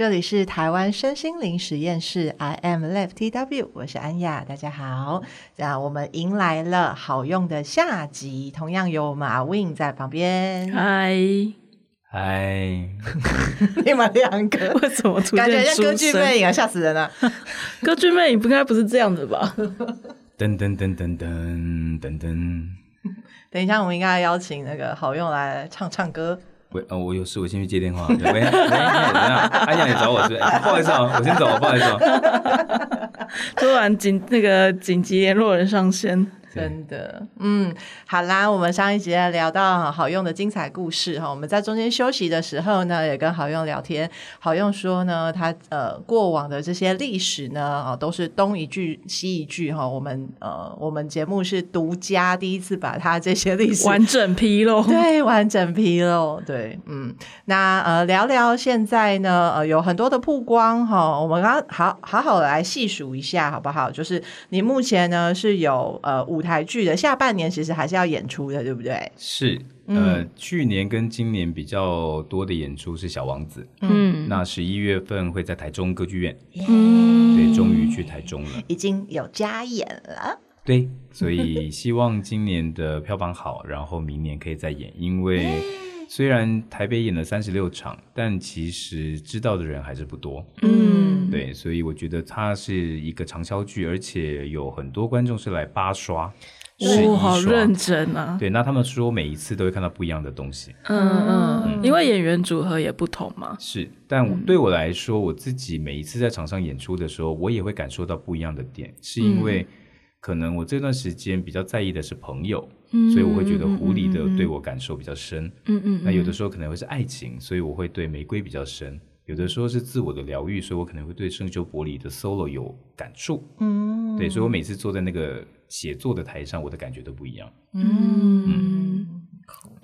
这里是台湾身心灵实验室，I am left TW，我是安雅，大家好。那我们迎来了好用的下集，同样有我们阿 Win 在旁边。嗨，嗨，你们两个 为什么出现感觉像歌剧魅影啊？吓死人了！歌剧魅影不应该不是这样子吧？噔噔噔噔噔噔噔。等一下，我们应该要邀请那个好用来唱唱歌。喂，呃，我有事，我先去接电话。喂，喂，等一下，安雅，你找我是？不好意思啊，我先走，不好意思啊。突然紧那个紧急联络人上线。真的，嗯，好啦，我们上一集聊到好用的精彩故事哈，我们在中间休息的时候呢，也跟好用聊天，好用说呢，他呃过往的这些历史呢，啊、呃，都是东一句西一句哈，我们呃我们节目是独家第一次把他这些历史完整披露，对，完整披露，对，嗯，那呃聊聊现在呢，呃有很多的曝光哈，我们刚好好好来细数一下好不好？就是你目前呢是有呃五。舞台剧的下半年其实还是要演出的，对不对？是，呃，嗯、去年跟今年比较多的演出是《小王子》，嗯，那十一月份会在台中歌剧院，嗯，对，终于去台中了，已经有加演了，对，所以希望今年的票房好，然后明年可以再演，因为。虽然台北演了三十六场，但其实知道的人还是不多。嗯，对，所以我觉得它是一个长销剧，而且有很多观众是来八刷，是一刷，好认真啊！对，那他们说每一次都会看到不一样的东西。嗯嗯，嗯，因为演员组合也不同嘛。是，但对我来说，我自己每一次在场上演出的时候，我也会感受到不一样的点，是因为。可能我这段时间比较在意的是朋友，嗯、所以我会觉得狐狸的对我感受比较深。嗯嗯，那有的时候可能会是爱情，所以我会对玫瑰比较深。有的时候是自我的疗愈，所以我可能会对圣修伯里的 solo 有感触。嗯，对，所以我每次坐在那个写作的台上，我的感觉都不一样。嗯，嗯，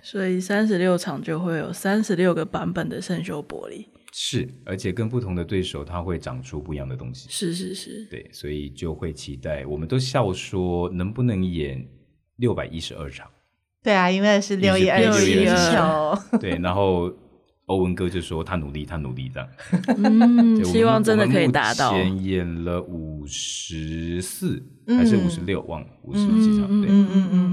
所以三十六场就会有三十六个版本的圣修伯里。是，而且跟不同的对手，他会长出不一样的东西。是是是，对，所以就会期待。我们都笑说，能不能演六百一十二场？对啊，因为是六一二七九。对，然后欧文哥就说他努力，他努力这样。嗯，希望真的可以达到。前演了五十四还是五十六？忘了五十几场。对，嗯嗯嗯。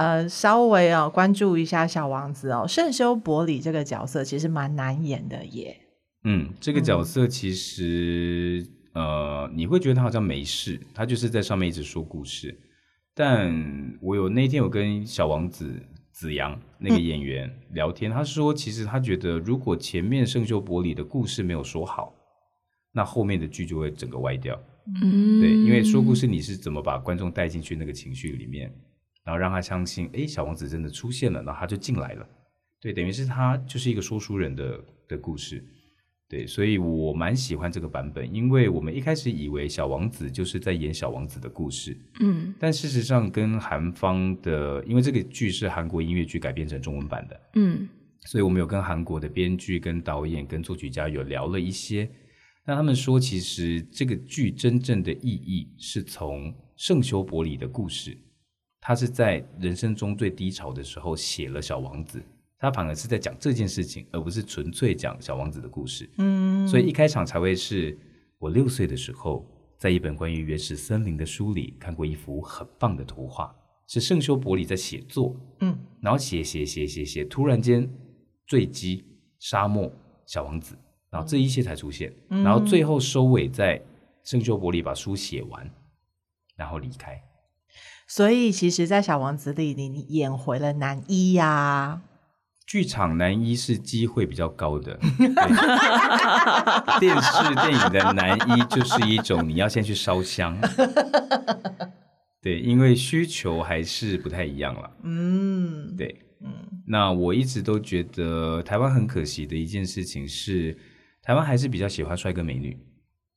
呃，稍微啊、哦、关注一下小王子哦，圣修伯里这个角色其实蛮难演的耶。嗯，这个角色其实、嗯、呃，你会觉得他好像没事，他就是在上面一直说故事。但我有那天有跟小王子子阳那个演员聊天，嗯、他说其实他觉得如果前面圣修伯里的故事没有说好，那后面的剧就会整个歪掉。嗯，对，因为说故事你是怎么把观众带进去那个情绪里面。然后让他相信，哎，小王子真的出现了，然后他就进来了。对，等于是他就是一个说书人的的故事。对，所以我蛮喜欢这个版本，因为我们一开始以为小王子就是在演小王子的故事，嗯，但事实上跟韩方的，因为这个剧是韩国音乐剧改编成中文版的，嗯，所以我们有跟韩国的编剧、跟导演、跟作曲家有聊了一些。那他们说，其实这个剧真正的意义是从圣修伯里的故事。他是在人生中最低潮的时候写了《小王子》，他反而是在讲这件事情，而不是纯粹讲小王子的故事。嗯，所以一开场才会是我六岁的时候，在一本关于原始森林的书里看过一幅很棒的图画，是圣修伯里在写作。嗯，然后写写写写写，突然间坠机，沙漠，小王子，然后这一切才出现，嗯，然后最后收尾在圣修伯里把书写完，然后离开。所以，其实，在《小王子》里，你演回了男一呀、啊。剧场男一是机会比较高的，电视电影的男一就是一种你要先去烧香。对，因为需求还是不太一样了。嗯，对，嗯，那我一直都觉得台湾很可惜的一件事情是，台湾还是比较喜欢帅哥美女。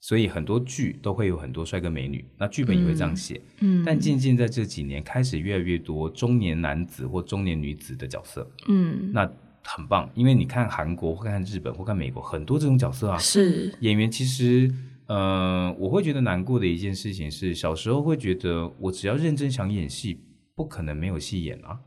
所以很多剧都会有很多帅哥美女，那剧本也会这样写。嗯，但渐渐在这几年开始越来越多中年男子或中年女子的角色。嗯，那很棒，因为你看韩国或看日本或看美国，很多这种角色啊。是演员其实，嗯、呃，我会觉得难过的一件事情是，小时候会觉得我只要认真想演戏，不可能没有戏演啊。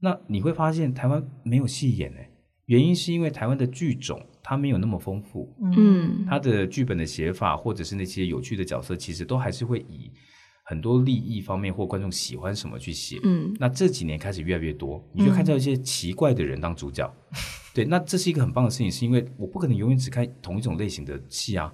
那你会发现台湾没有戏演哎、欸，原因是因为台湾的剧种它没有那么丰富，嗯，它的剧本的写法或者是那些有趣的角色，其实都还是会以很多利益方面或观众喜欢什么去写。嗯，那这几年开始越来越多，你就看到一些奇怪的人当主角。嗯、对，那这是一个很棒的事情，是因为我不可能永远只看同一种类型的戏啊，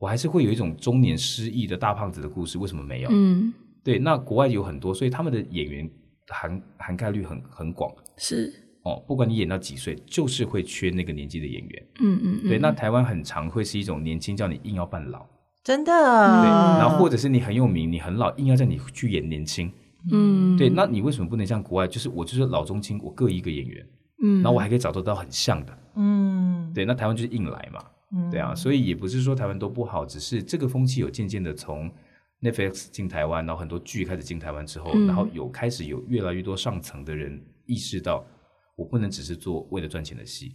我还是会有一种中年失忆的大胖子的故事，为什么没有？嗯，对，那国外有很多，所以他们的演员涵涵盖率很很广。是。哦，不管你演到几岁，就是会缺那个年纪的演员。嗯嗯，嗯，对。那台湾很常会是一种年轻叫你硬要扮老，真的。对，然后或者是你很有名，你很老，硬要叫你去演年轻。嗯，对。那你为什么不能像国外？就是我就是老中青，我各一个演员。嗯，然后我还可以找得到很像的。嗯，对。那台湾就是硬来嘛。嗯，对啊。所以也不是说台湾都不好，只是这个风气有渐渐的从 Netflix 进台湾，然后很多剧开始进台湾之后，嗯，然后有开始有越来越多上层的人意识到。我不能只是做为了赚钱的戏，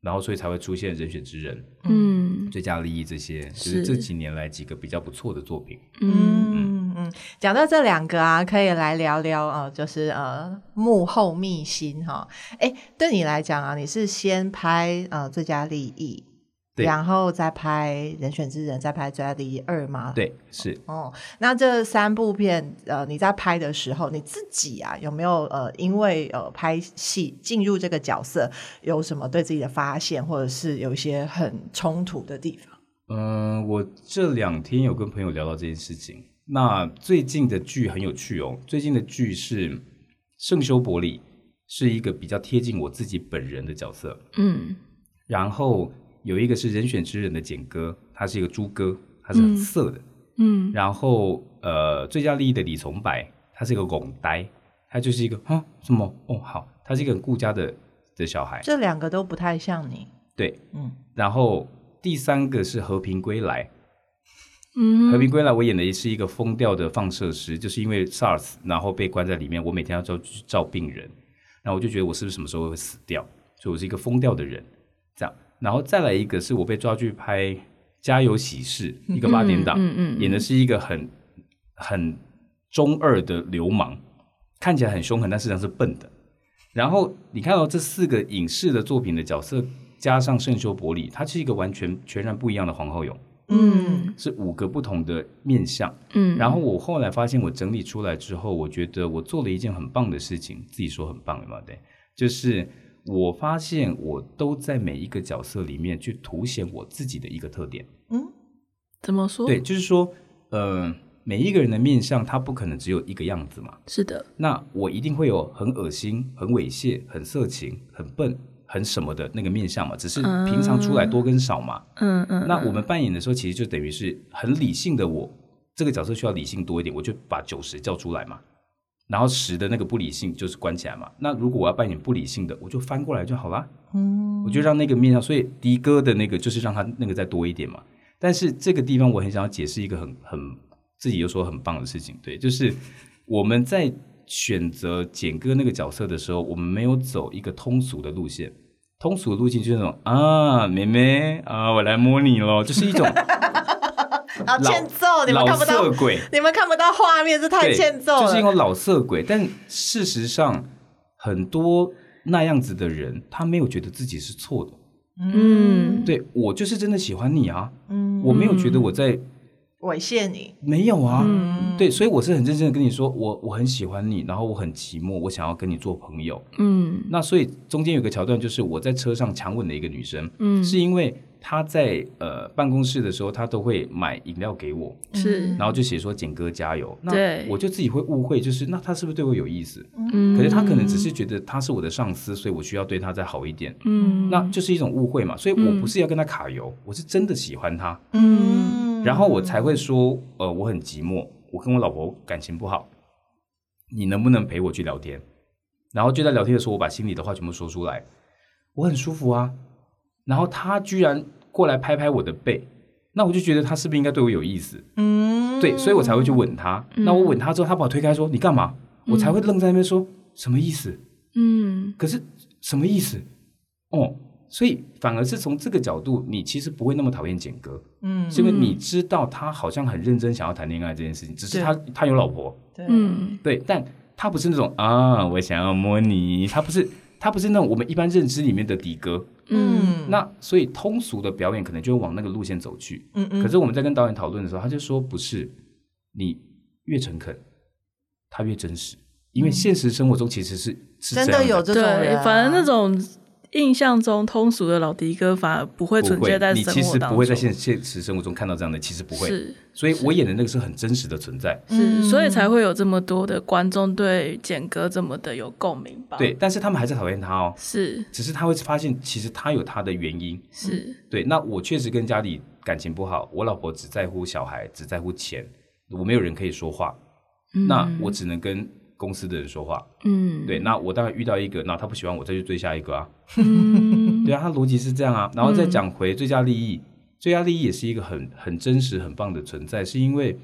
然后所以才会出现人选之人，嗯，最佳利益这些，就是这几年来几个比较不错的作品。嗯嗯嗯，讲到这两个啊，可以来聊聊啊，就是呃幕后秘辛哈。哎，对你来讲啊，你是先拍呃最佳利益。然后再拍人选之人，再拍最佳利益二吗？对，是。哦，那这三部片，呃，你在拍的时候，你自己啊，有没有呃，因为呃拍戏进入这个角色，有什么对自己的发现，或者是有一些很冲突的地方？嗯、呃，我这两天有跟朋友聊到这件事情。那最近的剧很有趣哦，最近的剧是《圣修伯里》，是一个比较贴近我自己本人的角色。嗯，然后。有一个是人选之人的简哥，他是一个猪哥，他是很色的。嗯，嗯然后呃，最佳利益的李从白，他是一个拱呆，他就是一个啊什么哦好，他是一个很顾家的的小孩。这两个都不太像你。对，嗯。然后第三个是和平归来，嗯，和平归来我演的是一个疯掉的放射师，就是因为 SARS，然后被关在里面，我每天要照去照病人，然后我就觉得我是不是什么时候会死掉，所以我是一个疯掉的人，这样。然后再来一个是我被抓去拍《家有喜事》，一个八点档，嗯嗯演的是一个很很中二的流氓，看起来很凶狠，但实际上是笨的。然后你看到这四个影视的作品的角色，加上圣修伯里，他是一个完全全然不一样的皇后勇，嗯，是五个不同的面相，嗯。然后我后来发现，我整理出来之后，我觉得我做了一件很棒的事情，自己说很棒有没有，对，就是。我发现我都在每一个角色里面去凸显我自己的一个特点。嗯，怎么说？对，就是说，呃，每一个人的面相，他不可能只有一个样子嘛。是的。那我一定会有很恶心、很猥亵、很色情、很笨、很什么的那个面相嘛。只是平常出来多跟少嘛。嗯嗯。嗯，那我们扮演的时候，其实就等于是很理性的我，这个角色需要理性多一点，我就把九十叫出来嘛。然后十的那个不理性就是关起来嘛。那如果我要扮演不理性的，我就翻过来就好了。嗯，我就让那个面上，所以的哥的那个就是让他那个再多一点嘛。但是这个地方我很想要解释一个很很自己又说很棒的事情，对，就是我们在选择简哥那个角色的时候，我们没有走一个通俗的路线。通俗的路径就是那种啊，妹妹啊，我来摸你喽，就是一种。好欠揍！你们看不到，你们看不到画面，这太欠揍了。就是因为老色鬼，但事实上，很多那样子的人，他没有觉得自己是错的。嗯，对，我就是真的喜欢你啊。嗯，我没有觉得我在猥亵你，没有啊。嗯，对，所以我是很认真的跟你说，我我很喜欢你，然后我很寂寞，我想要跟你做朋友。嗯，那所以中间有个桥段，就是我在车上强吻了一个女生。嗯，是因为。他在呃办公室的时候，他都会买饮料给我，是，然后就写说“简哥加油”，那我就自己会误会，就是那他是不是对我有意思？嗯，可是他可能只是觉得他是我的上司，所以我需要对他再好一点，嗯，那就是一种误会嘛。所以我不是要跟他卡油，我是真的喜欢他，嗯，然后我才会说，呃，我很寂寞，我跟我老婆感情不好，你能不能陪我去聊天？然后就在聊天的时候，我把心里的话全部说出来，我很舒服啊。然后他居然过来拍拍我的背，那我就觉得他是不是应该对我有意思？嗯，对，所以我才会去吻他。嗯、那我吻他之后，他把我推开说：“你干嘛？”我才会愣在那边说：“什么意思？”嗯，可是什么意思？哦，所以反而是从这个角度，你其实不会那么讨厌简哥。嗯，是因为你知道他好像很认真想要谈恋爱这件事情，只是他他有老婆。对，嗯，对，但他不是那种啊，我想要摸你，他不是。他不是那种我们一般认知里面的的哥。嗯，那所以通俗的表演可能就会往那个路线走去。嗯嗯。可是我们在跟导演讨论的时候，他就说不是，你越诚恳，他越真实，因为现实生活中其实是、嗯、是真的有这种对，反正那种。印象中通俗的老迪哥反而不会存在在生活当中，你其实不会在现现实生活中看到这样的，其实不会。是，所以我演的那个是很真实的存在，是，所以才会有这么多的观众对简哥这么的有共鸣吧？对，但是他们还是讨厌他哦，是，只是他会发现其实他有他的原因，是对。那我确实跟家里感情不好，我老婆只在乎小孩，只在乎钱，我没有人可以说话，嗯、那我只能跟。公司的人说话，嗯，对，那我大概遇到一个，那他不喜欢我，再去追下一个啊，嗯、对啊，他逻辑是这样啊，然后再讲回最佳利益，嗯、最佳利益也是一个很很真实、很棒的存在，是因为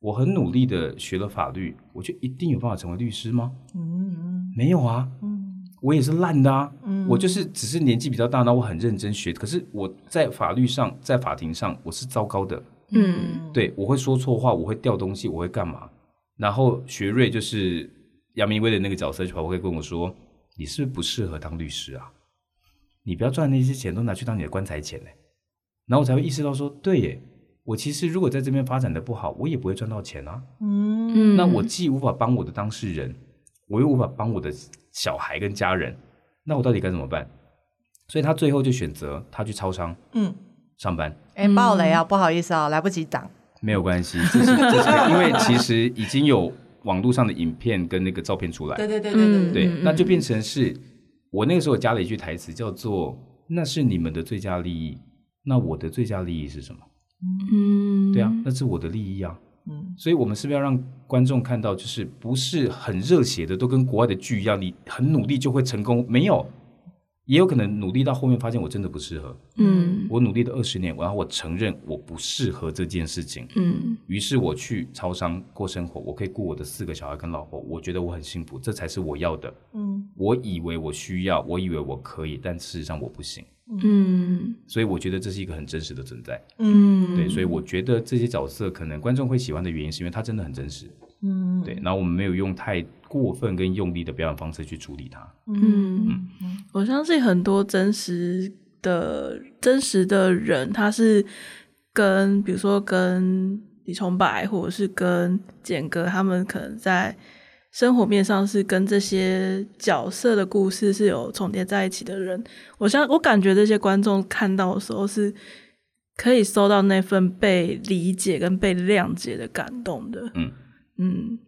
我很努力的学了法律，我就一定有办法成为律师吗？嗯，没有啊，嗯，我也是烂的啊，嗯，我就是只是年纪比较大，那我很认真学，可是我在法律上，在法庭上我是糟糕的，嗯，对，我会说错话，我会掉东西，我会干嘛？然后学瑞就是杨明威的那个角色，就跑过来跟我说：“你是不是不适合当律师啊？你不要赚那些钱都拿去当你的棺材钱呢。”然后我才会意识到说：“对耶，我其实如果在这边发展的不好，我也不会赚到钱啊。嗯，那我既无法帮我的当事人，我又无法帮我的小孩跟家人，那我到底该怎么办？所以他最后就选择他去超商，嗯，上班。哎，爆雷啊！不好意思啊，来不及挡。”没有关系，这是这是 因为其实已经有网络上的影片跟那个照片出来，对对对对对，对，那就变成是我那个时候加了一句台词，叫做“那是你们的最佳利益，那我的最佳利益是什么？”嗯，对啊，那是我的利益啊，嗯，所以我们是不是要让观众看到，就是不是很热血的，都跟国外的剧一样，你很努力就会成功？没有。也有可能努力到后面发现我真的不适合，嗯，我努力了二十年，然后我承认我不适合这件事情，嗯，于是我去超商过生活，我可以顾我的四个小孩跟老婆，我觉得我很幸福，这才是我要的，嗯，我以为我需要，我以为我可以，但事实上我不行，嗯，所以我觉得这是一个很真实的存在，嗯，对，所以我觉得这些角色可能观众会喜欢的原因，是因为它真的很真实。嗯，对，然后我们没有用太过分跟用力的表演方式去处理它。嗯嗯，我相信很多真实的真实的人，他是跟比如说跟李崇白，或者是跟简哥，他们可能在生活面上是跟这些角色的故事是有重叠在一起的人。我相我感觉这些观众看到的时候，是可以收到那份被理解跟被谅解的感动的。嗯。嗯，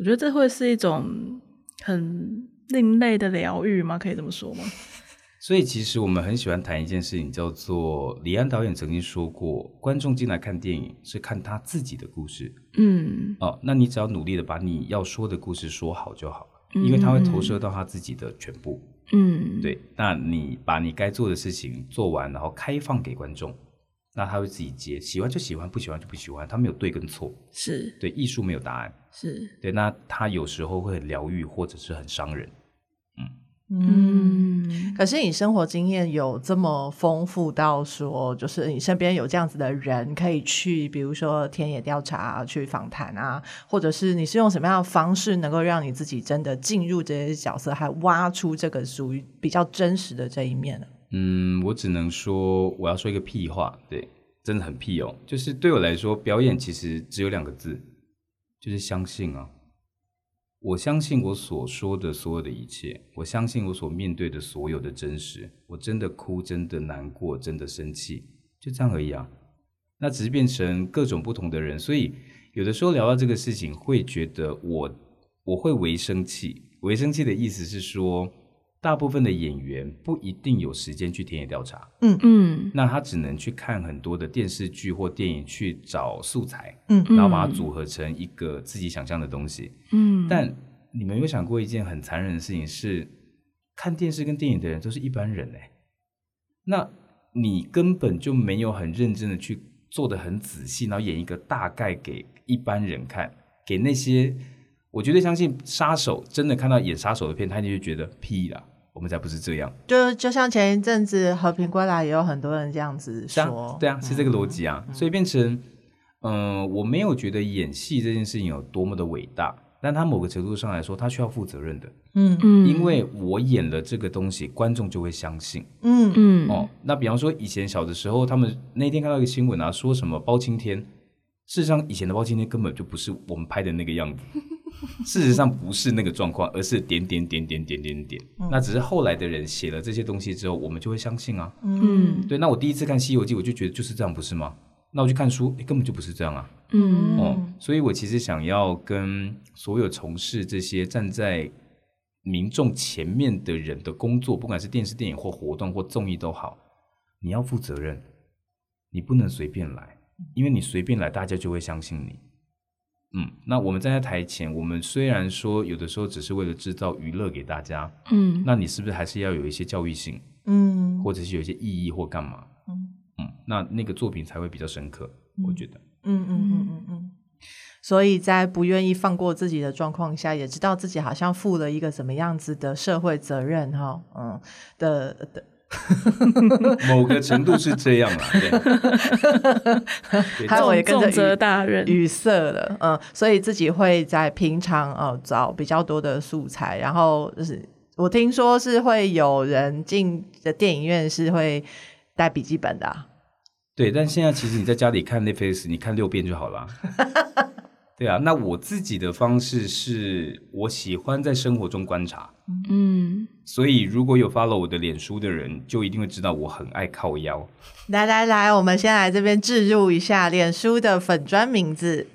我觉得这会是一种很另类的疗愈吗？可以这么说吗？所以其实我们很喜欢谈一件事情，叫做李安导演曾经说过，观众进来看电影是看他自己的故事。嗯，哦，那你只要努力的把你要说的故事说好就好，因为他会投射到他自己的全部。嗯，对，那你把你该做的事情做完，然后开放给观众。那他会自己接，喜欢就喜欢，不喜欢就不喜欢，他没有对跟错，是对艺术没有答案，是对。那他有时候会很疗愈，或者是很伤人，嗯嗯。可是你生活经验有这么丰富到说，就是你身边有这样子的人可以去，比如说田野调查、去访谈啊，或者是你是用什么样的方式能够让你自己真的进入这些角色，还挖出这个属于比较真实的这一面呢？嗯，我只能说，我要说一个屁话，对，真的很屁哦。就是对我来说，表演其实只有两个字，就是相信啊。我相信我所说的所有的一切，我相信我所面对的所有的真实。我真的哭，真的难过，真的生气，就这样而已啊。那只是变成各种不同的人，所以有的时候聊到这个事情，会觉得我我会为生气。为生气的意思是说。大部分的演员不一定有时间去田野调查，嗯。嗯，那他只能去看很多的电视剧或电影去找素材，嗯，然后把它组合成一个自己想象的东西，嗯。但你们有想过一件很残忍的事情是，看电视跟电影的人都是一般人哎，那你根本就没有很认真的去做的很仔细，然后演一个大概给一般人看，给那些我绝对相信杀手真的看到演杀手的片，他就会觉得屁啦。我们才不是这样，就就像前一阵子《和平归来》也有很多人这样子说，啊对啊，是这个逻辑啊，嗯、所以变成，嗯、呃，我没有觉得演戏这件事情有多么的伟大，但他某个程度上来说，他需要负责任的。嗯。嗯，因为我演了这个东西，观众就会相信。嗯。嗯。哦，那比方说以前小的时候，他们那天看到一个新闻啊，说什么包青天，事实上以前的包青天根本就不是我们拍的那个样子，事实上不是那个状况，而是点点点点点点点。那只是后来的人写了这些东西之后，我们就会相信啊。嗯对，那我第一次看《西游记》，我就觉得就是这样，不是吗？那我去看书，诶根本就不是这样啊。嗯哦，所以我其实想要跟所有从事这些站在民众前面的人的工作，不管是电视、电影或活动或综艺都好，你要负责任，你不能随便来，因为你随便来，大家就会相信你。嗯，那我们站在台前，我们虽然说有的时候只是为了制造娱乐给大家，嗯那你是不是还是要有一些教育性，嗯或者是有一些意义或干嘛？嗯嗯，那那个作品才会比较深刻，我觉得。嗯嗯嗯嗯嗯，所以在不愿意放过自己的状况下，也知道自己好像负了一个什么样子的社会责任哈，嗯的的，某个程度是这样啦，还有我也跟着大人语塞了，嗯，所以自己会在平常呃找比较多的素材，然后就是我听说是会有人进的电影院是会带笔记本的、啊，对，但现在其实你在家里看 Netflix，你看六遍就好了。对啊，那我自己的方式是我喜欢在生活中观察，嗯所以如果有 follow 我的脸书的人，就一定会知道我很爱靠腰。来来来，我们先来这边置入一下脸书的粉砖名字，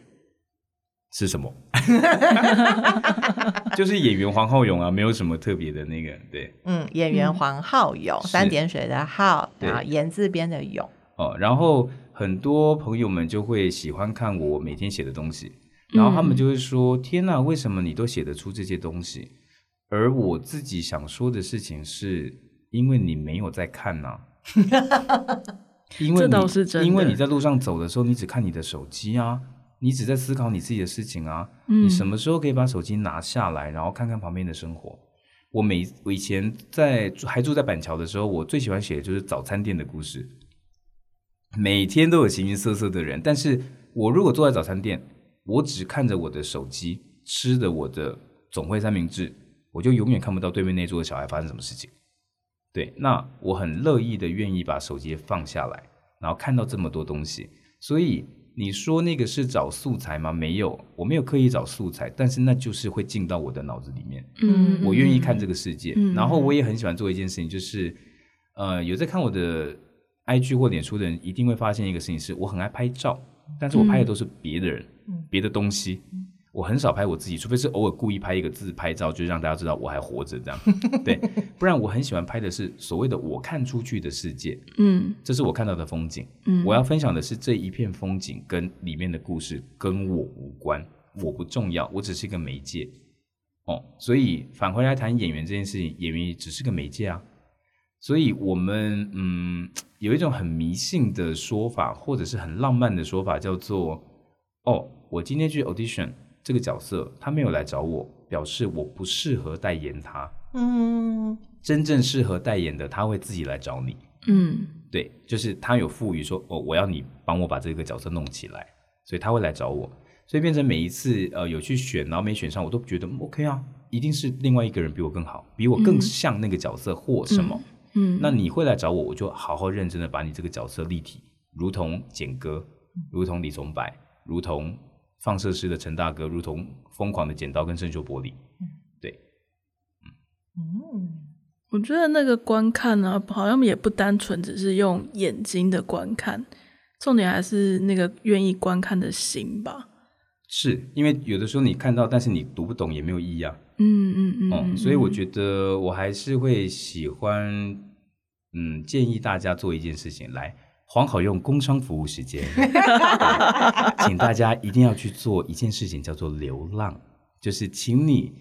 是什么？就是演员黄浩勇啊，没有什么特别的那个，对。嗯，演员黄浩勇，是三点水的浩，然后言字边的勇，哦，然后很多朋友们就会喜欢看我每天写的东西，然后他们就会说：“天哪，为什么你都写得出这些东西？”而我自己想说的事情是，因为你没有在看呐、因为倒是真的因为你在路上走的时候，你只看你的手机啊，你只在思考你自己的事情啊。嗯你什么时候可以把手机拿下来，然后看看旁边的生活？我每我以前在还住在板桥的时候，我最喜欢写的就是早餐店的故事。每天都有形形色色的人，但是我如果坐在早餐店，我只看着我的手机，吃的我的总会三明治，我就永远看不到对面那桌的小孩发生什么事情。对，那我很乐意的愿意把手机放下来，然后看到这么多东西。所以你说那个是找素材吗？没有，我没有刻意找素材，但是那就是会进到我的脑子里面。嗯，我愿意看这个世界，嗯然后我也很喜欢做一件事情，就是呃，有在看我的 IG 或脸书的人一定会发现一个事情是，我很爱拍照，但是我拍的都是别的人、别的东西，我很少拍我自己，除非是偶尔故意拍一个自拍照，就是让大家知道我还活着这样，对，不然我很喜欢拍的是所谓的我看出去的世界，嗯这是我看到的风景，嗯我要分享的是这一片风景跟里面的故事跟我无关，我不重要，我只是一个媒介。哦，所以返回来谈演员这件事情，演员也只是个媒介啊。所以我们嗯有一种很迷信的说法，或者是很浪漫的说法，叫做哦，我今天去 audition 这个角色，他没有来找我，表示我不适合代言他。嗯真正适合代言的，他会自己来找你。嗯对，就是他有赋予说，哦，我要你帮我把这个角色弄起来，所以他会来找我，所以变成每一次呃有去选，然后没选上，我都觉得嗯 OK 啊，一定是另外一个人比我更好，比我更像那个角色或什么。嗯，那你会来找我，我就好好认真的把你这个角色立体，如同简哥，如同李崇柏，如同放射师的陈大哥，如同疯狂的剪刀跟生锈玻璃。对，嗯我觉得那个观看呢、好像也不单纯只是用眼睛的观看，重点还是那个愿意观看的心吧。是因为有的时候你看到，但是你读不懂也没有意义啊。嗯嗯嗯哦、嗯，所以我觉得我还是会喜欢，嗯，建议大家做一件事情，来黄好用工商服务时间，请大家一定要去做一件事情，叫做流浪，就是请你，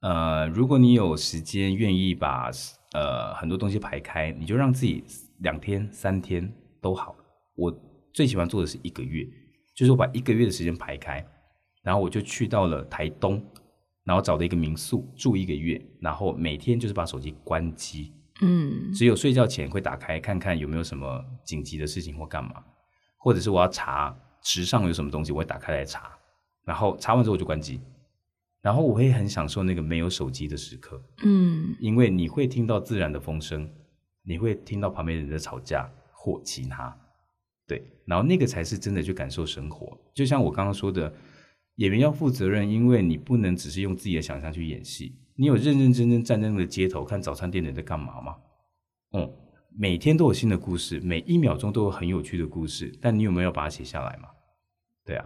呃，如果你有时间，愿意把呃很多东西排开，你就让自己两天、三天都好。我最喜欢做的是一个月，就是我把一个月的时间排开，然后我就去到了台东。然后找了一个民宿住一个月，然后每天就是把手机关机，嗯。只有睡觉前会打开看看有没有什么紧急的事情或干嘛，或者是我要查池上有什么东西，我会打开来查，然后查完之后我就关机，然后我会很享受那个没有手机的时刻，嗯，因为你会听到自然的风声，你会听到旁边人在吵架或其他，对，然后那个才是真的去感受生活。就像我刚刚说的，演员要负责任，因为你不能只是用自己的想象去演戏，你有认认真真站在那个街头看早餐店的人在干嘛吗？嗯，每天都有新的故事，每一秒钟都有很有趣的故事，但你有没有把它写下来吗？对啊。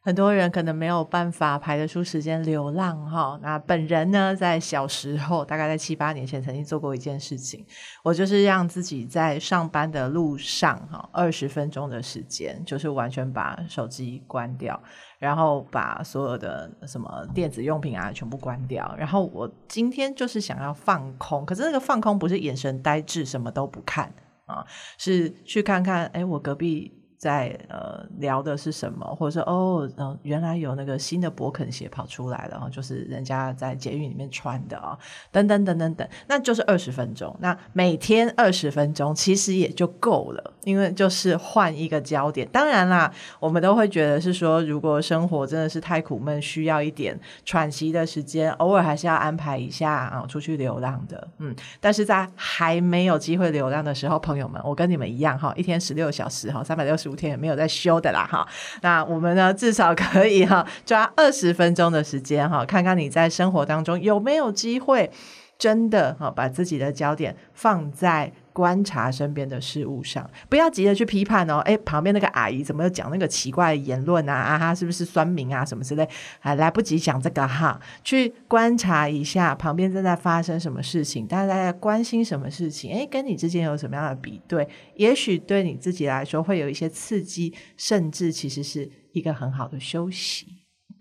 很多人可能没有办法排得出时间流浪哈。那本人呢，在小时候，大概在七八年前，曾经做过一件事情，我就是让自己在上班的路上哈，二十分钟的时间，就是完全把手机关掉，然后把所有的什么电子用品啊全部关掉。然后我今天就是想要放空，可是那个放空不是眼神呆滞，什么都不看啊，是去看看，哎，我隔壁。在呃聊的是什么，或者说哦，原来有那个新的勃肯鞋跑出来了，就是人家在捷运里面穿的啊、等等等等等，那就是二十分钟。那每天二十分钟其实也就够了，因为就是换一个焦点。当然啦，我们都会觉得是说，如果生活真的是太苦闷，需要一点喘息的时间，偶尔还是要安排一下啊，出去流浪的。嗯，但是在还没有机会流浪的时候，朋友们，我跟你们一样哈，一天十六小时哈，三百六十。昨天也没有在修的啦，哈，那我们呢，至少可以哈抓二十分钟的时间哈，看看你在生活当中有没有机会真的哈把自己的焦点放在。观察身边的事物上，不要急着去批判哦。哎，旁边那个阿姨怎么又讲那个奇怪的言论啊？啊，她是不是酸民啊？什么之类？还来不及讲这个哈，去观察一下旁边正在发生什么事情，大家在关心什么事情？哎，跟你之间有什么样的比对？也许对你自己来说会有一些刺激，甚至其实是一个很好的休息。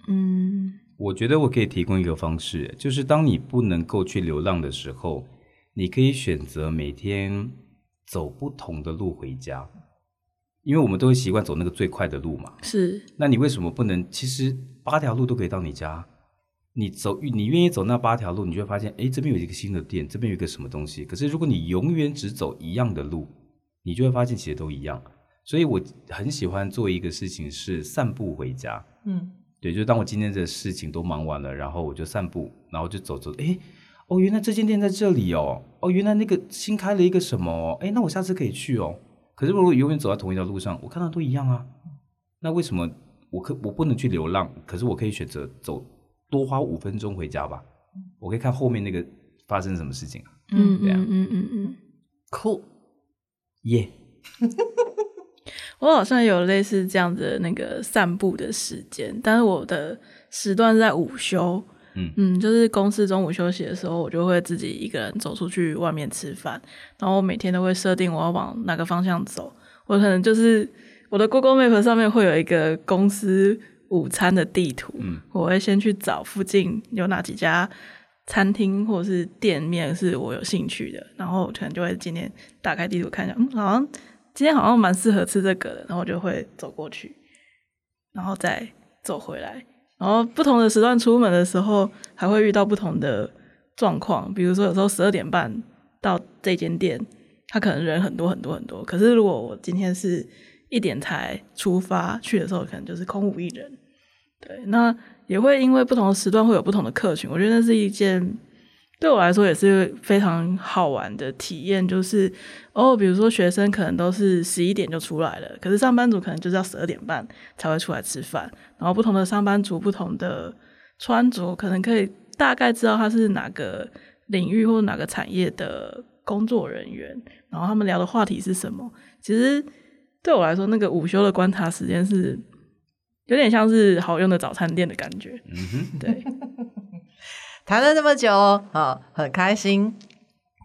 嗯，我觉得我可以提供一个方式，就是当你不能够去流浪的时候。你可以选择每天走不同的路回家，因为我们都会习惯走那个最快的路嘛。是，那你为什么不能？其实八条路都可以到你家，你走，你愿意走那八条路，你就会发现，哎，这边有一个新的店，这边有一个什么东西。可是如果你永远只走一样的路，你就会发现其实都一样。所以我很喜欢做一个事情是散步回家。嗯，对，就是当我今天的事情都忙完了，然后我就散步，然后就走走，哎。哦，原来这间店在这里哦。哦，原来那个新开了一个什么？哎，那我下次可以去哦。可是如果永远走在同一条路上，我看到都一样啊。那为什么我可我不能去流浪？可是我可以选择走多花五分钟回家吧。我可以看后面那个发生什么事情啊。嗯嗯嗯嗯嗯，酷耶！我好像有类似这样子的那个散步的时间，但是我的时段是在午休。嗯嗯，就是公司中午休息的时候，我就会自己一个人走出去外面吃饭。然后我每天都会设定我要往哪个方向走。我可能就是我的 Google Map 上面会有一个公司午餐的地图，嗯，我会先去找附近有哪几家餐厅或者是店面是我有兴趣的，然后我可能就会今天打开地图看一下，嗯，好像今天好像蛮适合吃这个的，然后我就会走过去，然后再走回来。然后不同的时段出门的时候，还会遇到不同的状况。比如说，有时候十二点半到这间店，他可能人很多很多很多。可是如果我今天是一点才出发去的时候，可能就是空无一人。对，那也会因为不同的时段会有不同的客群。我觉得那是一件。对我来说也是非常好玩的体验，就是哦，比如说学生可能都是十一点就出来了，可是上班族可能就是要十二点半才会出来吃饭。然后不同的上班族、不同的穿着，可能可以大概知道他是哪个领域或哪个产业的工作人员，然后他们聊的话题是什么。其实对我来说，那个午休的观察时间是有点像是好用的早餐店的感觉。嗯哼，对。谈了这么久，哦，很开心。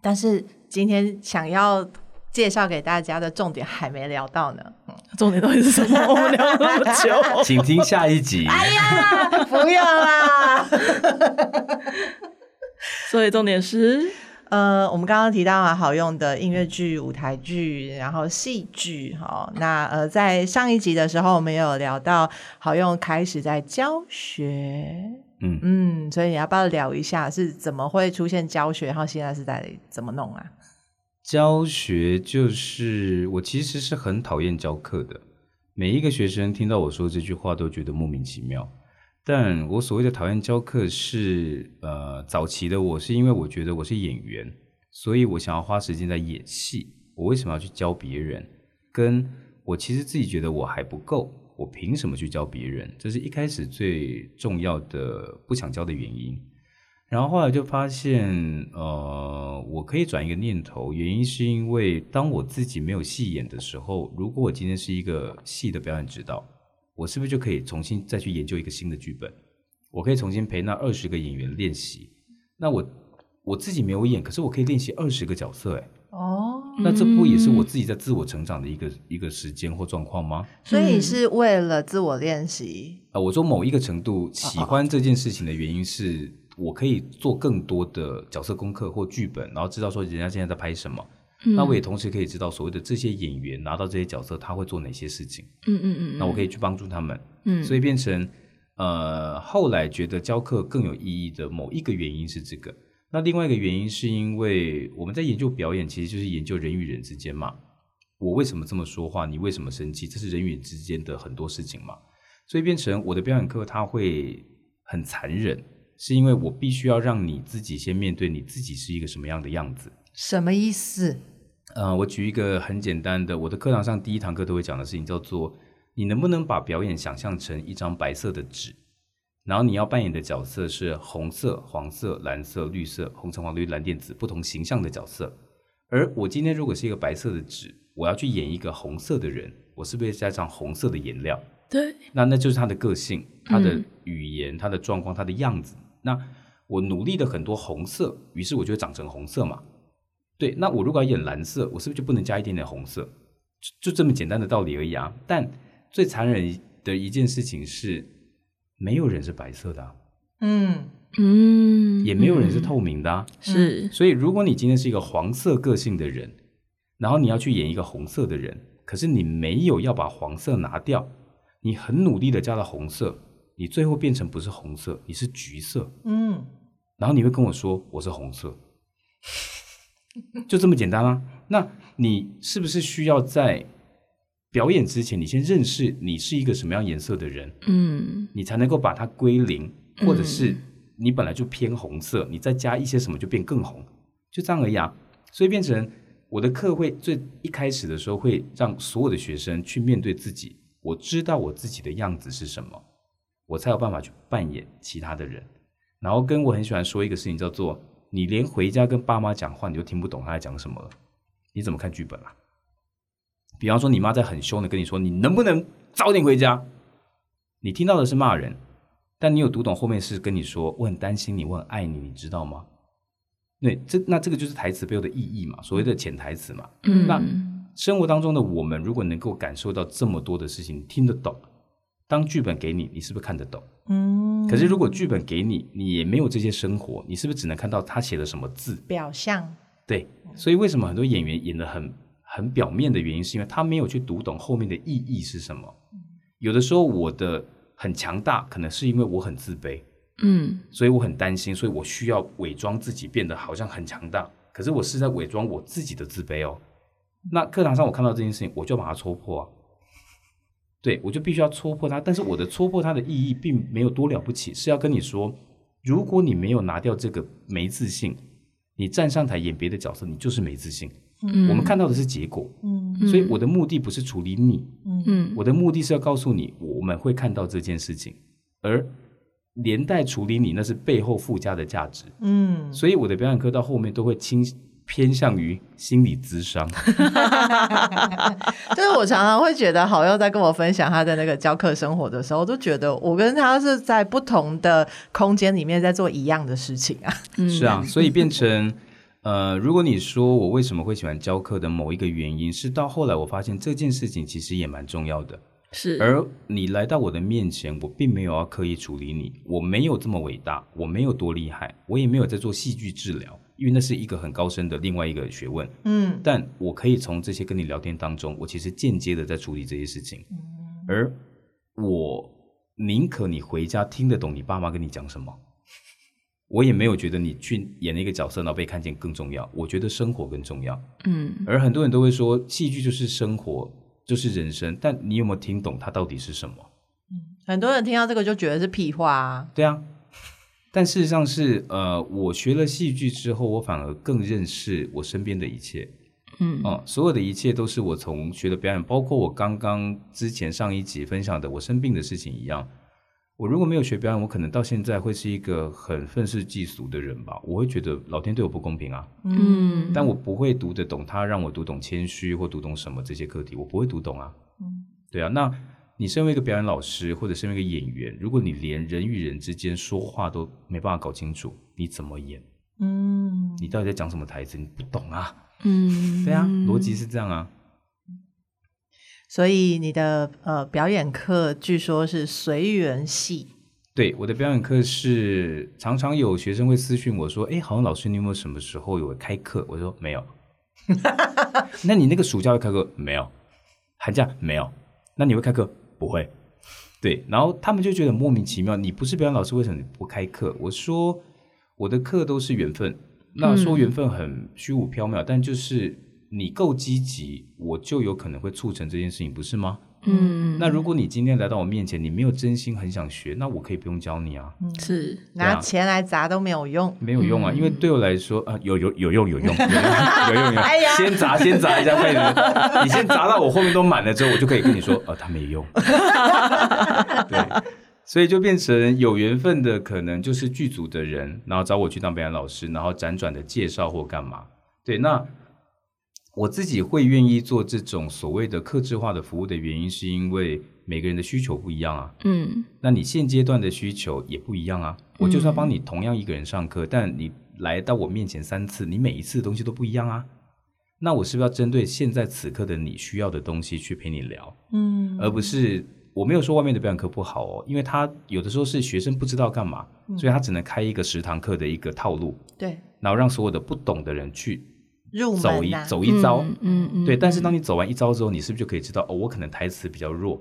但是今天想要介绍给大家的重点还没聊到呢。嗯，重点到底是什么？我们聊了那么久，请听下一集。哎呀，不要啦！所以重点是，呃，我们刚刚提到啊，好用的音乐剧、舞台剧，然后戏剧。好，那呃，在上一集的时候，我们有聊到好用开始在教学。嗯嗯，所以你要不要聊一下是怎么会出现教学，然后现在是在怎么弄啊？教学就是我其实是很讨厌教课的，每一个学生听到我说这句话都觉得莫名其妙。但我所谓的讨厌教课是，呃，早期的我是因为我觉得我是演员，所以我想要花时间在演戏。我为什么要去教别人？跟我其实自己觉得我还不够，我凭什么去教别人？这是一开始最重要的不想教的原因。然后后来就发现，呃，我可以转一个念头，原因是因为当我自己没有戏演的时候，如果我今天是一个戏的表演指导。我是不是就可以重新再去研究一个新的剧本？我可以重新陪那二十个演员练习。那我我自己没有演，可是我可以练习二十个角色，哎，哦，那这不也是我自己在自我成长的一个一个时间或状况吗？所以是为了自我练习啊。我说某一个程度喜欢这件事情的原因是我可以做更多的角色功课或剧本，然后知道说人家现在在拍什么。那我也同时可以知道所谓的这些演员拿到这些角色，他会做哪些事情。嗯嗯嗯。那我可以去帮助他们。嗯。所以变成呃，后来觉得教课更有意义的某一个原因是这个。那另外一个原因是因为我们在研究表演，其实就是研究人与人之间嘛。我为什么这么说话？你为什么生气？这是人与人之间的很多事情嘛。所以变成我的表演课，它会很残忍，是因为我必须要让你自己先面对你自己是一个什么样的样子。什么意思？呃，我举一个很简单的，我的课堂上第一堂课都会讲的事情，叫做你能不能把表演想象成一张白色的纸，然后你要扮演的角色是红色、黄色、蓝色、绿色、红橙黄绿蓝靛紫不同形象的角色。而我今天如果是一个白色的纸，我要去演一个红色的人，我是不是加上红色的颜料？对，那那就是他的个性、他的语言、他的状况、他的样子。那我努力的很多红色，于是我就会长成红色嘛。对，那我如果要演蓝色，我是不是就不能加一点点红色？就，就这么简单的道理而已啊！但最残忍的一件事情是，没有人是白色的啊，嗯。嗯，也没有人是透明的啊。是，所以如果你今天是一个黄色个性的人，然后你要去演一个红色的人，可是你没有要把黄色拿掉，你很努力的加了红色，你最后变成不是红色，你是橘色，嗯，然后你会跟我说我是红色。就这么简单啊？那你是不是需要在表演之前，你先认识你是一个什么样颜色的人？嗯，你才能够把它归零，或者是你本来就偏红色，你再加一些什么就变更红，就这样而已啊。所以变成我的课会最一开始的时候会让所有的学生去面对自己，我知道我自己的样子是什么，我才有办法去扮演其他的人。然后跟我很喜欢说一个事情叫做。你连回家跟爸妈讲话，你就听不懂他在讲什么了，你怎么看剧本啊？比方说，你妈在很凶的跟你说：“你能不能早点回家？”你听到的是骂人，但你有读懂后面是跟你说：“我很担心你，我很爱你，你知道吗？”对，这那这个就是台词背后的意义嘛，所谓的潜台词嘛。嗯。那生活当中的我们，如果能够感受到这么多的事情，听得懂。当剧本给你，你是不是看得懂？嗯。可是如果剧本给你，你也没有这些生活，你是不是只能看到他写的什么字？表象。对。所以为什么很多演员演的很很表面的原因，是因为他没有去读懂后面的意义是什么。有的时候我的很强大，可能是因为我很自卑。嗯。所以我很担心，所以我需要伪装自己，变得好像很强大。可是我是在伪装我自己的自卑哦。那课堂上我看到这件事情，我就把它戳破啊。对，我就必须要戳破它，但是我的戳破它的意义并没有多了不起，是要跟你说，如果你没有拿掉这个没自信，你站上台演别的角色，你就是没自信。嗯，我们看到的是结果。嗯，所以我的目的不是处理你。嗯，我的目的是要告诉你，我们会看到这件事情，而连带处理你，那是背后附加的价值。嗯，所以我的表演课到后面都会倾。偏向于心理咨商，就是我常常会觉得好友在跟我分享他的那个教课生活的时候，我都觉得我跟他是在不同的空间里面在做一样的事情啊。是啊，所以变成呃，如果你说我为什么会喜欢教课的某一个原因，是到后来我发现这件事情其实也蛮重要的。是，而你来到我的面前，我并没有要刻意处理你，我没有这么伟大，我没有多厉害，我也没有在做戏剧治疗。因为那是一个很高深的另外一个学问，嗯，但我可以从这些跟你聊天当中，我其实间接的在处理这些事情，嗯，而我宁可你回家听得懂你爸妈跟你讲什么，我也没有觉得你去演那个角色然后被看见更重要，我觉得生活更重要，嗯，而很多人都会说戏剧就是生活，就是人生，但你有没有听懂它到底是什么？嗯很多人听到这个就觉得是屁话啊。对啊，但事实上是呃，我学了戏剧之后，我反而更认识我身边的一切。嗯哦，所有的一切都是我从学的表演，包括我刚刚之前上一集分享的我生病的事情一样。我如果没有学表演，我可能到现在会是一个很愤世嫉俗的人吧。我会觉得老天对我不公平啊。嗯，但我不会读得懂他让我读懂谦虚或读懂什么这些课题，我不会读懂啊。嗯，对啊。那你身为一个表演老师或者身为一个演员，如果你连人与人之间说话都没办法搞清楚，你怎么演？嗯，你到底在讲什么台词？你不懂啊。嗯，对啊，逻辑是这样啊。所以你的呃表演课据说是随缘系。对，我的表演课是常常有学生会私讯我说：“哎，好像老师，你有没有什么时候有开课？”我说：“没有。”那你那个暑假会开课没有？寒假没有？那你会开课？不会。对，然后他们就觉得莫名其妙，你不是表演老师，为什么你不开课？我说我的课都是缘分。那说缘分很虚无缥缈，嗯、但就是。你够积极，我就有可能会促成这件事情，不是吗？嗯。那如果你今天来到我面前，你没有真心很想学，那我可以不用教你啊。是，拿钱来砸都没有用。没有用啊，因为对我来说啊，有有有用有用有用有用有用。先砸先砸一下，快点！你先砸到我后面都满了之后，我就可以跟你说，呃，他没用。对，所以就变成有缘分的，可能就是剧组的人，然后找我去当表演老师，然后辗转的介绍或干嘛。对，那。我自己会愿意做这种所谓的客制化的服务的原因，是因为每个人的需求不一样啊。嗯，那你现阶段的需求也不一样啊。我就算帮你同样一个人上课，嗯，但你来到我面前三次，你每一次的东西都不一样啊。那我是不是要针对现在此刻的你需要的东西去陪你聊？嗯，而不是我没有说外面的表演课不好哦，因为他有的时候是学生不知道干嘛，所以他只能开一个十堂课的一个套路。对，然后让所有的不懂的人去。入门走一走一招，嗯嗯，嗯，对。但是当你走完一招之后，你是不是就可以知道，哦，我可能台词比较弱，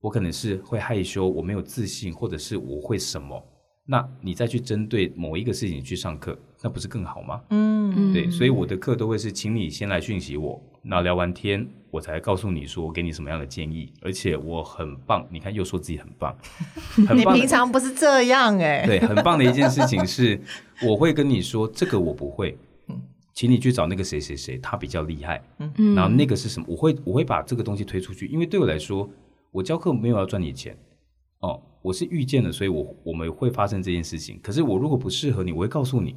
我可能是会害羞，我没有自信，或者是我会什么？那你再去针对某一个事情去上课，那不是更好吗？嗯，对。所以我的课都会是，请你先来讯息我，那聊完天，我才告诉你说我给你什么样的建议，而且我很棒。你看，又说自己很棒，很棒你平常不是这样哎、欸。对，很棒的一件事情是，我会跟你说这个我不会。请你去找那个谁谁谁，他比较厉害。嗯，然后那个是什么？我会我会把这个东西推出去，因为对我来说，我教课没有要赚你钱。哦，我是遇见了，所以我我们会发生这件事情。可是我如果不适合你，我会告诉你，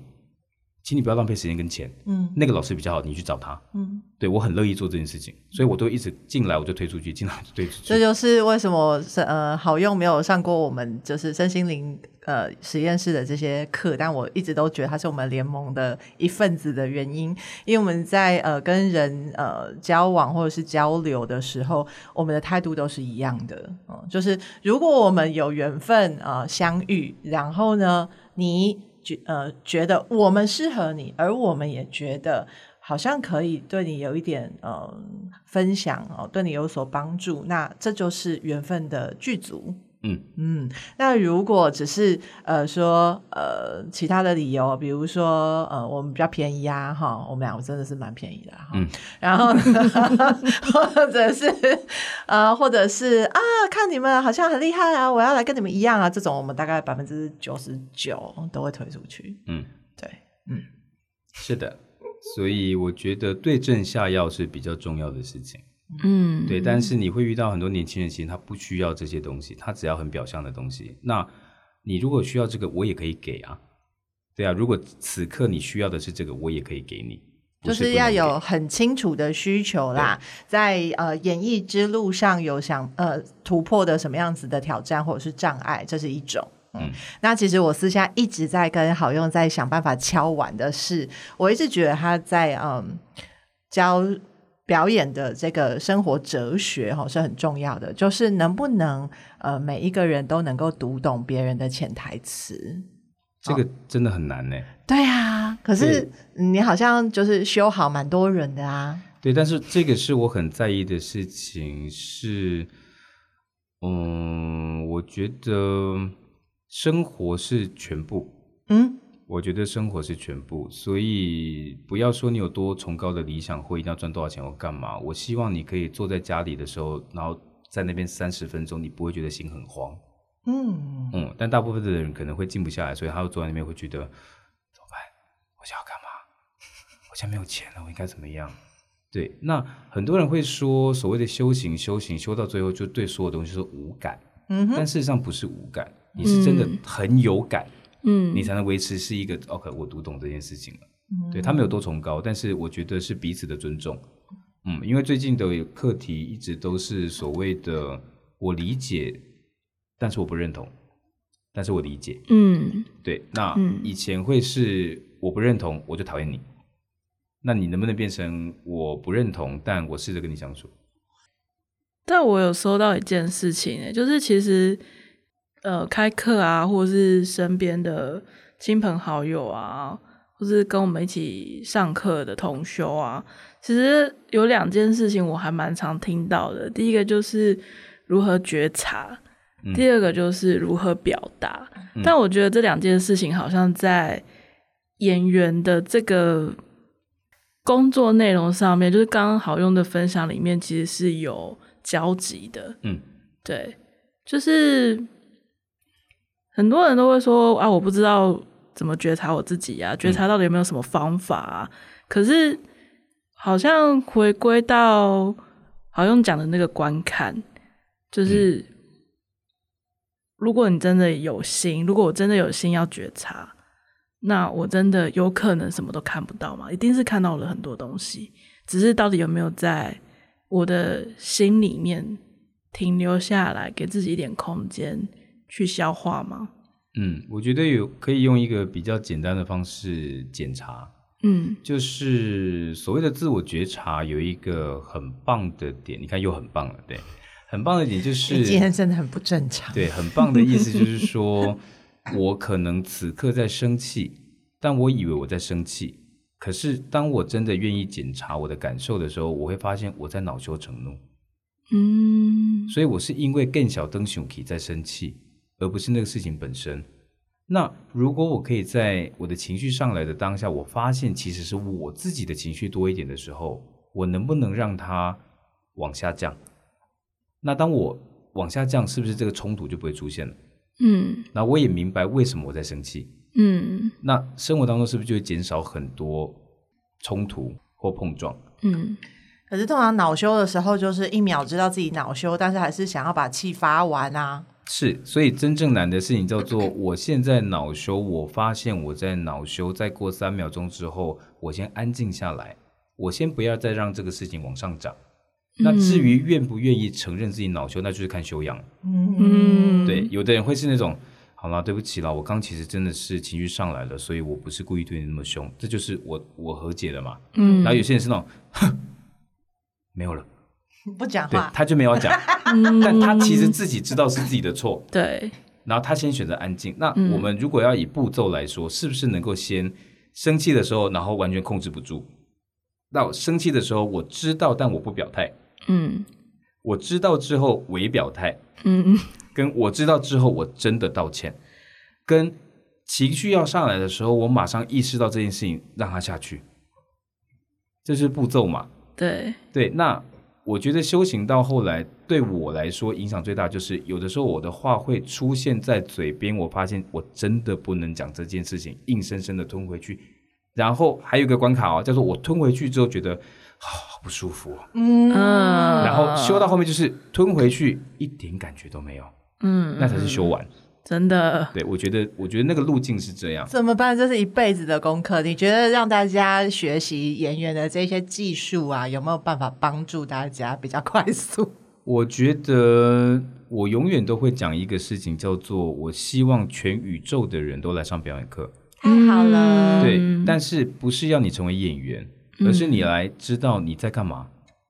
请你不要浪费时间跟钱。嗯，那个老师比较好，你去找他。嗯，对，我很乐意做这件事情，所以我都一直进来我就推出去，进来就推出去。这就是为什么呃好用没有上过我们就是身心灵。呃，实验室的这些课，但我一直都觉得他是我们联盟的一份子的原因，因为我们在呃跟人呃交往或者是交流的时候，我们的态度都是一样的，嗯、呃，就是如果我们有缘分呃相遇，然后呢，你觉呃觉得我们适合你，而我们也觉得好像可以对你有一点呃分享哦、对你有所帮助，那这就是缘分的具足。嗯嗯，那如果只是呃说呃其他的理由，比如说呃我们比较便宜啊哈，我们俩真的是蛮便宜的哈。嗯，然后呢 或者是呃或者是啊看你们好像很厉害啊，我要来跟你们一样啊，这种我们大概百分之九十九都会推出去。嗯，对，嗯，是的，所以我觉得对症下药是比较重要的事情。嗯，对，但是你会遇到很多年轻人，其实他不需要这些东西，他只要很表象的东西。那你如果需要这个，我也可以给啊。对啊，如果此刻你需要的是这个，我也可以给你。就是要有很清楚的需求啦，在呃演艺之路上有想呃突破的什么样子的挑战或者是障碍，这是一种。嗯，那其实我私下一直在跟好用在想办法敲碗的是，我一直觉得他在嗯教。表演的这个生活哲学哈是很重要的，就是能不能呃每一个人都能够读懂别人的潜台词，这个真的很难呢。对啊，可是你好像就是修好蛮多人的啊。对，但是这个是我很在意的事情是，嗯，我觉得生活是全部，嗯。我觉得生活是全部，所以不要说你有多崇高的理想或一定要赚多少钱或干嘛。我希望你可以坐在家里的时候，然后在那边三十分钟，你不会觉得心很慌。嗯嗯，但大部分的人可能会静不下来，所以他会坐在那边会觉得怎么办？我想要干嘛？我现在没有钱了，我应该怎么样？对，那很多人会说所谓的修行，修行修到最后就对所有东西是无感，嗯哼，但事实上不是无感，你是真的很有感，嗯，你才能维持是一个 OK，我读懂这件事情了。嗯对，他没有多崇高，但是我觉得是彼此的尊重。嗯，因为最近的课题一直都是所谓的我理解，但是我不认同，但是我理解。嗯，对，那嗯以前会是我不认同，我就讨厌你。那你能不能变成我不认同，但我试着跟你相处？但我有收到一件事情，哎，就是其实呃，开课啊，或者是身边的亲朋好友啊，或是跟我们一起上课的同修啊，其实有两件事情我还蛮常听到的。第一个就是如何觉察，嗯第二个就是如何表达。嗯但我觉得这两件事情好像在演员的这个工作内容上面，就是刚刚好用的分享里面，其实是有交集的。嗯，对，就是很多人都会说啊，我不知道怎么觉察我自己啊，觉察到底有没有什么方法啊？可是好像回归到好用讲的那个观看，就是、如果你真的有心，如果我真的有心要觉察，那我真的有可能什么都看不到吗？一定是看到了很多东西，只是到底有没有在我的心里面停留下来，给自己一点空间去消化吗？嗯，我觉得有可以用一个比较简单的方式检查，嗯就是所谓的自我觉察有一个很棒的点，你看又很棒了，对，很棒的点就是你今天真的很不正常。对，很棒的意思就是说，我可能此刻在生气，但我以为我在生气，可是当我真的愿意检查我的感受的时候，我会发现我在恼羞成怒，嗯所以我是因为更小灯熊体在生气，而不是那个事情本身。那如果我可以在我的情绪上来的当下，我发现其实是我自己的情绪多一点的时候，我能不能让它往下降？那当我往下降，是不是这个冲突就不会出现了？嗯那我也明白为什么我在生气。嗯那生活当中是不是就会减少很多冲突或碰撞？嗯可是通常恼羞的时候，就是一秒知道自己恼羞，但是还是想要把气发完啊。是，所以真正难的事情叫做我现在恼羞，我发现我在恼羞，再过三秒钟之后，我先安静下来，我先不要再让这个事情往上涨。那至于愿不愿意承认自己恼羞，那就是看修养。嗯，对，有的人会是那种，好啦，对不起啦，我刚其实真的是情绪上来了，所以我不是故意对你那么凶，这就是我我和解了嘛。嗯，然后有些人是那种，哼，没有了，不讲话，对他就没有讲，嗯 但他其实自己知道是自己的错，对，然后他先选择安静。那嗯。我们如果要以步骤来说，是不是能够先生气的时候，然后完全控制不住？那我生气的时候，我知道，但我不表态。嗯。我知道之后微表态，嗯。跟我知道之后我真的道歉，跟情绪要上来的时候，我马上意识到这件事情，让它下去，这是步骤嘛？对，对，那我觉得修行到后来，对我来说影响最大就是，有的时候我的话会出现在嘴边，我发现我真的不能讲这件事情，硬生生的吞回去。然后还有一个关卡哦，叫做我吞回去之后觉得好不舒服哦，嗯嗯然后修到后面就是吞回去一点感觉都没有，嗯，那才是修完。真的，对，我觉得，我觉得那个路径是这样。怎么办？这是一辈子的功课。你觉得让大家学习演员的这些技术啊，有没有办法帮助大家比较快速？我觉得我永远都会讲一个事情，叫做我希望全宇宙的人都来上表演课。太好了，对，嗯但是不是要你成为演员，而是你来知道你在干嘛，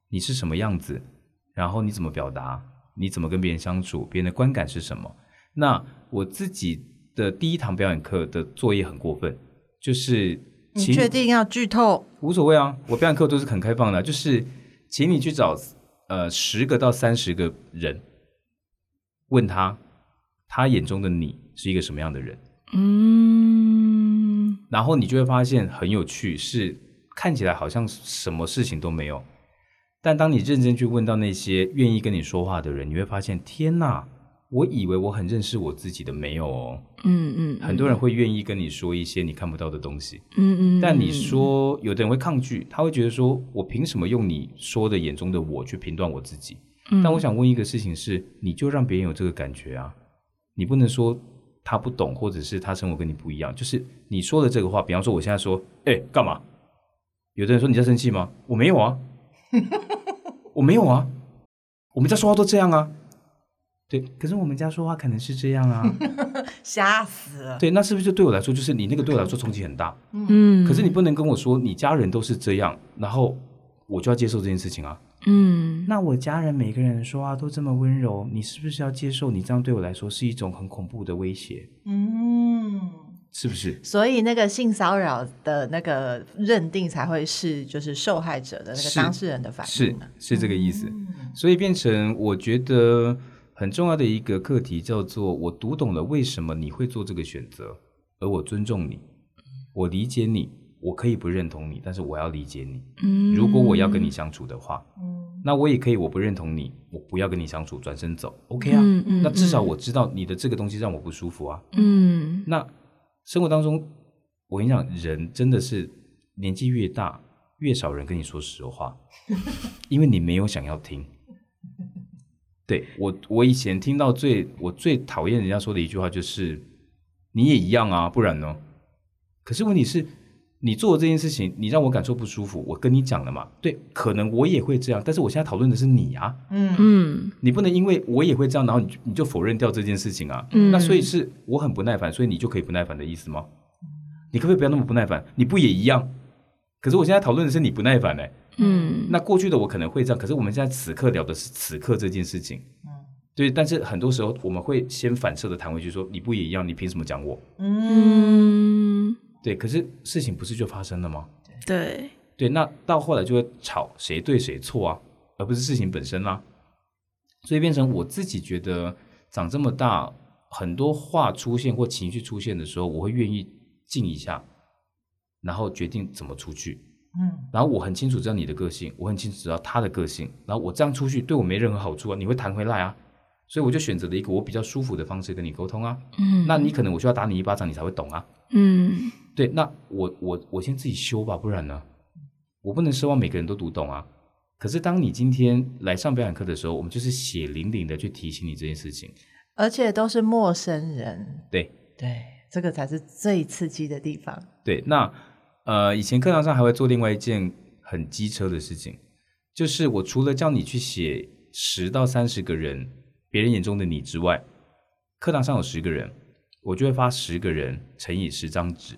你是什么样子，然后你怎么表达，你怎么跟别人相处，别人的观感是什么。那我自己的第一堂表演课的作业很过分，就是你确定要剧透？无所谓啊，我表演课都是很开放的，就是请你去找呃十个到三十个人，问他他眼中的你是一个什么样的人。嗯然后你就会发现很有趣，是看起来好像什么事情都没有，但当你认真去问到那些愿意跟你说话的人，你会发现，天哪，我以为我很认识我自己的，没有哦。嗯嗯，很多人会愿意跟你说一些你看不到的东西。嗯嗯，但你说，有的人会抗拒，他会觉得说，我凭什么用你说的眼中的我去评断我自己？嗯。但我想问一个事情是，你就让别人有这个感觉啊，你不能说他不懂，或者是他生活跟你不一样。就是你说的这个话，比方说我现在说，哎，干嘛？有的人说你在生气吗？我没有啊，我没有啊，我们家说话都这样啊。对，可是我们家说话可能是这样啊，吓死了。对，那是不是就对我来说，就是你那个对我来说冲击很大？嗯，可是你不能跟我说你家人都是这样，然后我就要接受这件事情啊。嗯，那我家人每个人说话都这么温柔，你是不是要接受？你这样对我来说是一种很恐怖的威胁？嗯，是不是？所以那个性骚扰的那个认定才会是就是受害者的那个当事人的反应，是是，是这个意思。嗯，所以变成我觉得。很重要的一个课题叫做：我读懂了为什么你会做这个选择，而我尊重你，我理解你，我可以不认同你，但是我要理解你。嗯，如果我要跟你相处的话，嗯，那我也可以我不认同你，我不要跟你相处，转身走，OK 啊？嗯嗯，那至少我知道你的这个东西让我不舒服啊。嗯，那生活当中，我跟你讲，人真的是年纪越大，越少人跟你说实话，因为你没有想要听。对我，我以前听到最我最讨厌人家说的一句话就是“你也一样啊，不然呢？”可是问题是，你做的这件事情，你让我感受不舒服。我跟你讲了嘛，对，可能我也会这样，但是我现在讨论的是你啊，嗯嗯，你不能因为我也会这样，然后你你就否认掉这件事情啊。嗯，那所以是我很不耐烦，所以你就可以不耐烦的意思吗？你可不可以不要那么不耐烦？你不也一样？可是我现在讨论的是你不耐烦呢、欸。嗯，那过去的我可能会这样，可是我们现在此刻聊的是此刻这件事情。嗯，对，但是很多时候我们会先反射的弹回去说，你不也一样？你凭什么讲我？嗯，对，可是事情不是就发生了吗？对，对，那到后来就会吵谁对谁错啊，而不是事情本身啦。所以变成我自己觉得长这么大，很多话出现或情绪出现的时候，我会愿意静一下，然后决定怎么出去。嗯，然后我很清楚知道你的个性，我很清楚知道他的个性，然后我这样出去对我没任何好处啊，你会弹回来啊，所以我就选择了一个我比较舒服的方式跟你沟通啊。嗯，那你可能我需要打你一巴掌，你才会懂啊。嗯，对，那我我我先自己修吧，不然呢，我不能奢望每个人都读懂啊。可是当你今天来上表演课的时候，我们就是血淋淋的去提醒你这件事情，而且都是陌生人。对对，这个才是最刺激的地方。对，那。呃，以前课堂上还会做另外一件很机车的事情，就是我除了叫你去写十到三十个人别人眼中的你之外，课堂上有十个人，我就会发十个人乘以十张纸，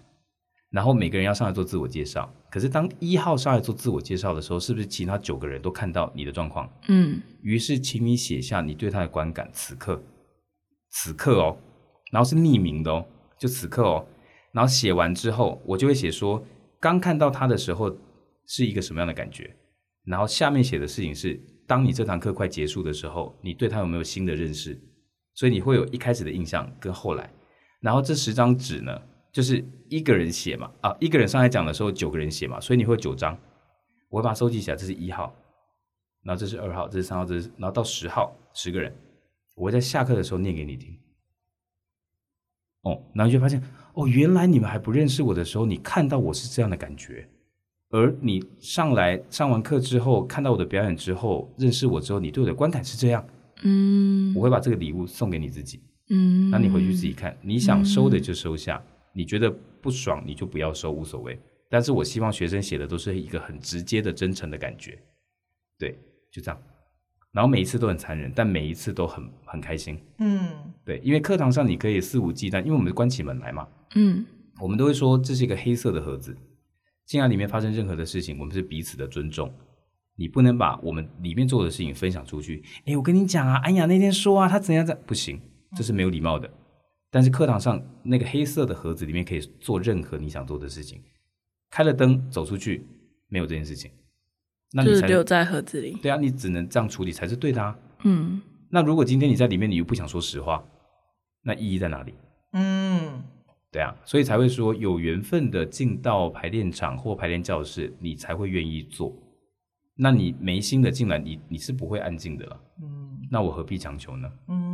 然后每个人要上来做自我介绍。可是当一号上来做自我介绍的时候，是不是其他九个人都看到你的状况？嗯，于是请你写下你对他的观感，此刻，此刻哦，然后是匿名的哦，就此刻哦。然后写完之后，我就会写说，刚看到他的时候是一个什么样的感觉。然后下面写的事情是，当你这堂课快结束的时候，你对他有没有新的认识？所以你会有一开始的印象跟后来。然后这十张纸呢，就是一个人写嘛，啊，一个人上来讲的时候九个人写嘛，所以你会九张。我会把它收集起来，这是一号，然后这是二号，这是三号，这是，然后到十号，十个人，我会在下课的时候念给你听。哦，然后就发现。哦，原来你们还不认识我的时候，你看到我是这样的感觉，而你上来上完课之后，看到我的表演之后，认识我之后，你对我的观感是这样。嗯，我会把这个礼物送给你自己。嗯，那你回去自己看，你想收的就收下，嗯，你觉得不爽你就不要收，无所谓。但是我希望学生写的都是一个很直接的、真诚的感觉。对，就这样。然后每一次都很残忍，但每一次都很很开心。嗯，对，因为课堂上你可以肆无忌惮，因为我们关起门来嘛。嗯，我们都会说这是一个黑色的盒子，进来里面发生任何的事情，我们是彼此的尊重。你不能把我们里面做的事情分享出去。哎，我跟你讲啊，安雅那天说啊，他怎样怎样，不行，这是没有礼貌的。但是课堂上那个黑色的盒子里面可以做任何你想做的事情。开了灯走出去，没有这件事情。那你才就是留在盒子里。对啊，你只能这样处理才是对的啊。嗯。那如果今天你在里面，你又不想说实话，那意义在哪里？嗯。对啊，所以才会说有缘分的进到排练场或排练教室，你才会愿意做。那你没心的进来，你你是不会安静的了。嗯，那我何必强求呢？嗯，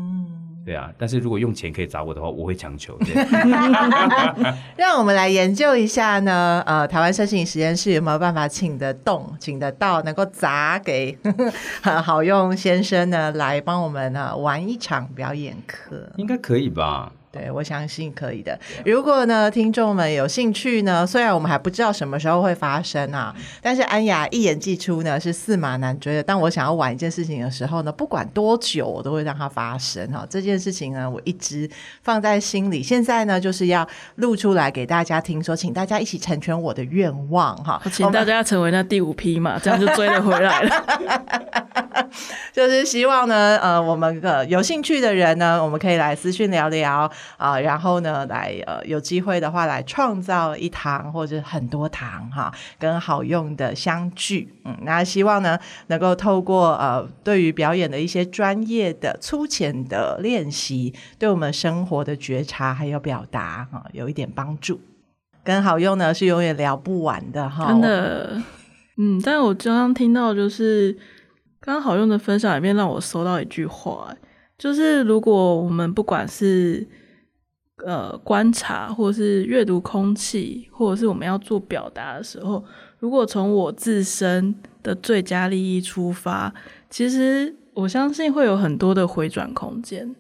对啊，但是如果用钱可以砸我的话，我会强求。让我们来研究一下呢，呃，台湾身心灵实验室有没有办法请得动、请得到，能够砸给 好用先生呢，来帮我们呢玩一场表演课？应该可以吧？对，我相信可以的。如果呢，听众们有兴趣呢，虽然我们还不知道什么时候会发生啊，但是安雅一言既出呢，是驷马难追的。当我想要玩一件事情的时候呢，不管多久，我都会让它发生哈。这件事情呢，我一直放在心里。现在呢，就是要录出来给大家听说，请大家一起成全我的愿望哈。请大家成为那第五批嘛，这样就追了回来了。就是希望呢，呃，我们的有兴趣的人呢，我们可以来私讯聊聊。啊、然后呢，来呃，有机会的话，来创造一堂或者很多堂哈，跟好用的相聚。嗯，那希望呢，能够透过呃，对于表演的一些专业的粗浅的练习，对我们生活的觉察还有表达哈、有一点帮助。跟好用呢是永远聊不完的哈，真的。嗯，但我刚刚听到就是刚刚好用的分享里面，让我收到一句话，就是如果我们不管是呃，观察或者是阅读空气，或者是我们要做表达的时候，如果从我自身的最佳利益出发，其实我相信会有很多的回转空间。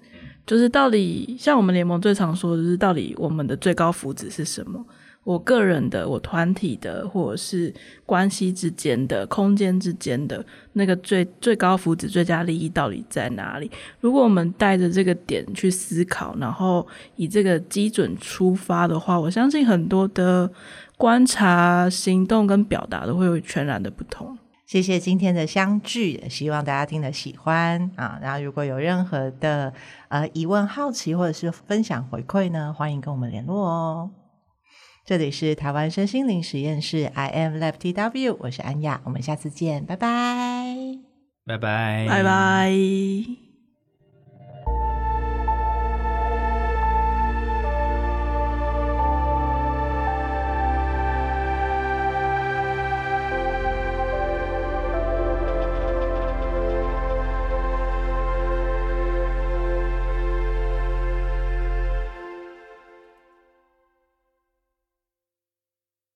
就是到底像我们联盟最常说的，就是到底我们的最高福祉是什么？我个人的、我团体的，或者是关系之间的、空间之间的那个最最高福祉、最佳利益到底在哪里？如果我们带着这个点去思考，然后以这个基准出发的话，我相信很多的观察、行动跟表达都会有全然的不同。谢谢今天的相聚，希望大家听得喜欢啊！然后如果有任何的呃疑问、好奇或者是分享回馈呢，欢迎跟我们联络哦。这里是台湾身心灵实验室，I am Lab TW，我是安雅，我们下次见，拜拜，拜拜，拜拜。